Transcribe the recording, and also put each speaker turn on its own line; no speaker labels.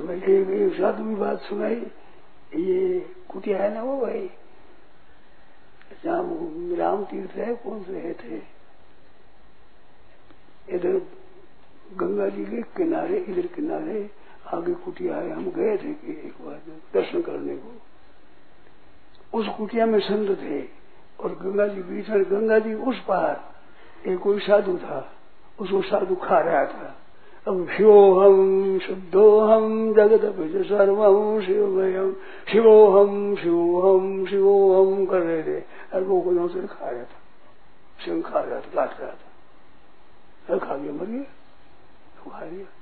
सुनाई एक एक साधु भी बात सुनाई, ये कुटिया है ना वो भाई? जहाँ राम तीर्थ है, कौन से रहे थे? इधर गंगा जी के किनारे, इधर किनारे आगे कुटिया है, हम गए थे कि एक बार दर्शन करने को। उस कुटिया में संत थे, और गंगा जी बीच में, गंगा जी उस पार एक कोई साधु था, उसको साधु खा रहा था। शुद्धोहम जगत पिज सर्वम शिवमयम शिवोहम शिवोहम शिवोहम कर रहे थे और वो को से खा रहा था सिंह खा रहा था काट रहा था खा गया, मर गया। खा लिया